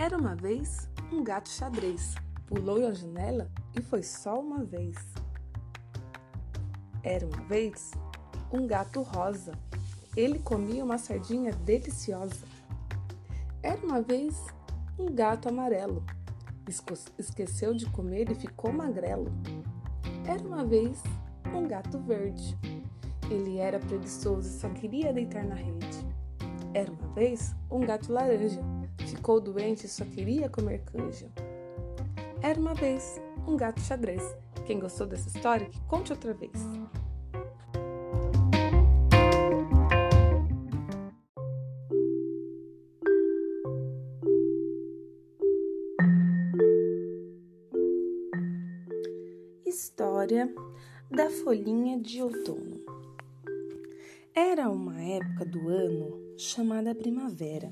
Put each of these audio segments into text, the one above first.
Era uma vez um gato xadrez. Pulou a janela e foi só uma vez. Era uma vez um gato rosa. Ele comia uma sardinha deliciosa. Era uma vez um gato amarelo. Esqueceu de comer e ficou magrelo. Era uma vez um gato verde. Ele era preguiçoso e só queria deitar na rede. Era uma vez um gato laranja. Ficou doente e só queria comer canja. Era uma vez um gato xadrez. Quem gostou dessa história, que conte outra vez. História da folhinha de outono. Era uma época do ano chamada primavera,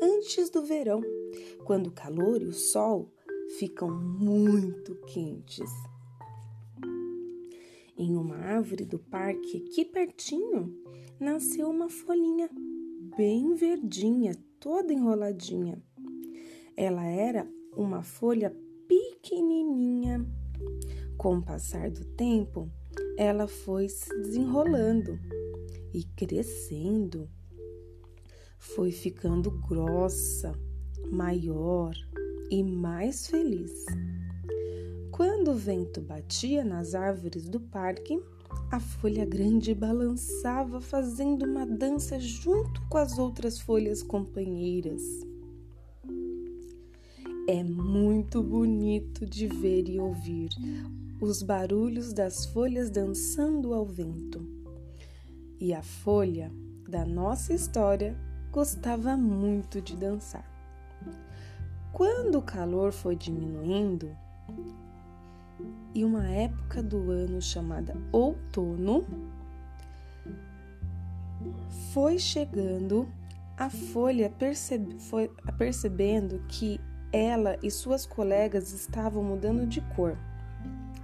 antes do verão, quando o calor e o sol ficam muito quentes. Em uma árvore do parque aqui pertinho nasceu uma folhinha bem verdinha, toda enroladinha. Ela era uma folha pequenininha. Com o passar do tempo, ela foi se desenrolando e crescendo. Foi ficando grossa, maior e mais feliz. Quando o vento batia nas árvores do parque, a folha grande balançava, fazendo uma dança junto com as outras folhas companheiras. É muito bonito de ver e ouvir os barulhos das folhas dançando ao vento. E a folha da nossa história gostava muito de dançar. Quando o calor foi diminuindo e uma época do ano chamada outono foi chegando, a folha percebe, foi percebendo que ela e suas colegas estavam mudando de cor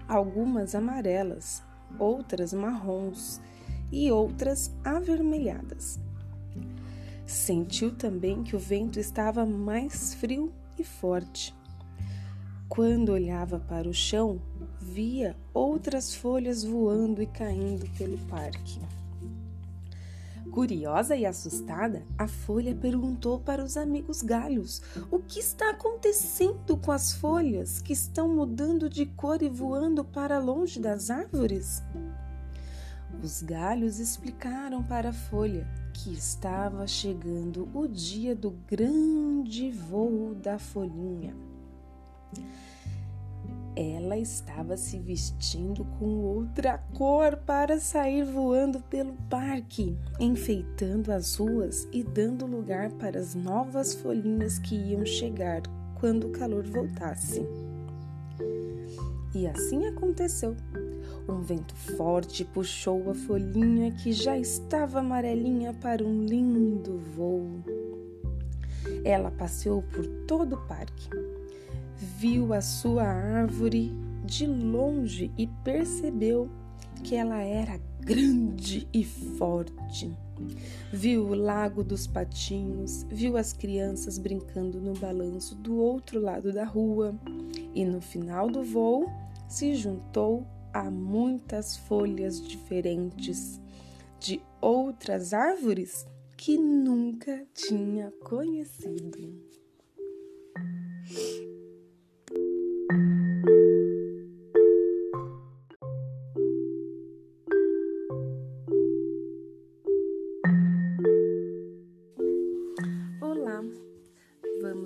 algumas amarelas, outras marrons e outras avermelhadas. Sentiu também que o vento estava mais frio e forte. Quando olhava para o chão, via outras folhas voando e caindo pelo parque. Curiosa e assustada, a folha perguntou para os amigos galhos: O que está acontecendo com as folhas que estão mudando de cor e voando para longe das árvores? Os galhos explicaram para a folha que estava chegando o dia do grande voo da folhinha. Ela estava se vestindo com outra cor para sair voando pelo parque, enfeitando as ruas e dando lugar para as novas folhinhas que iam chegar quando o calor voltasse. E assim aconteceu. Um vento forte puxou a folhinha que já estava amarelinha para um lindo voo. Ela passeou por todo o parque viu a sua árvore de longe e percebeu que ela era grande e forte. Viu o lago dos patinhos, viu as crianças brincando no balanço do outro lado da rua e no final do voo se juntou a muitas folhas diferentes de outras árvores que nunca tinha conhecido.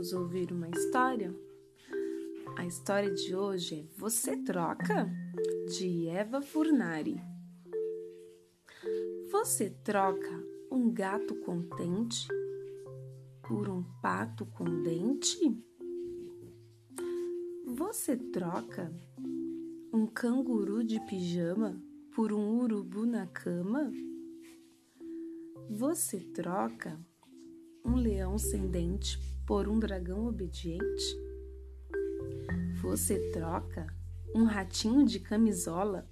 vamos ouvir uma história? A história de hoje é Você Troca? De Eva Furnari. Você troca um gato contente por um pato com dente? Você troca um canguru de pijama por um urubu na cama? Você troca um leão sem dente por um dragão obediente? Você troca um ratinho de camisola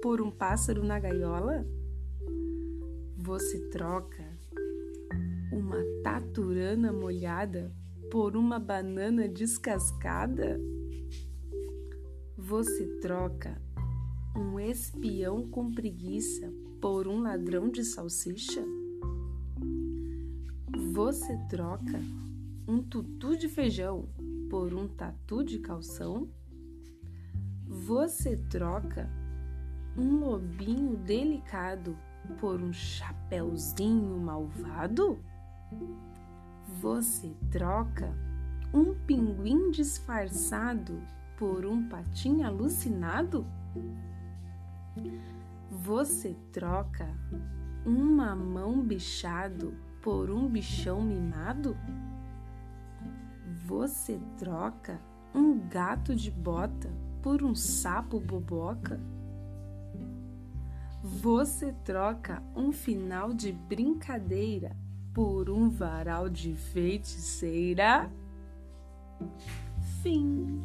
por um pássaro na gaiola? Você troca uma taturana molhada por uma banana descascada? Você troca um espião com preguiça por um ladrão de salsicha? Você troca um tutu de feijão por um tatu de calção? Você troca um lobinho delicado por um chapeuzinho malvado? Você troca um pinguim disfarçado por um patinho alucinado? Você troca um mamão bichado por um bichão mimado? Você troca um gato de bota por um sapo boboca? Você troca um final de brincadeira por um varal de feiticeira? Fim.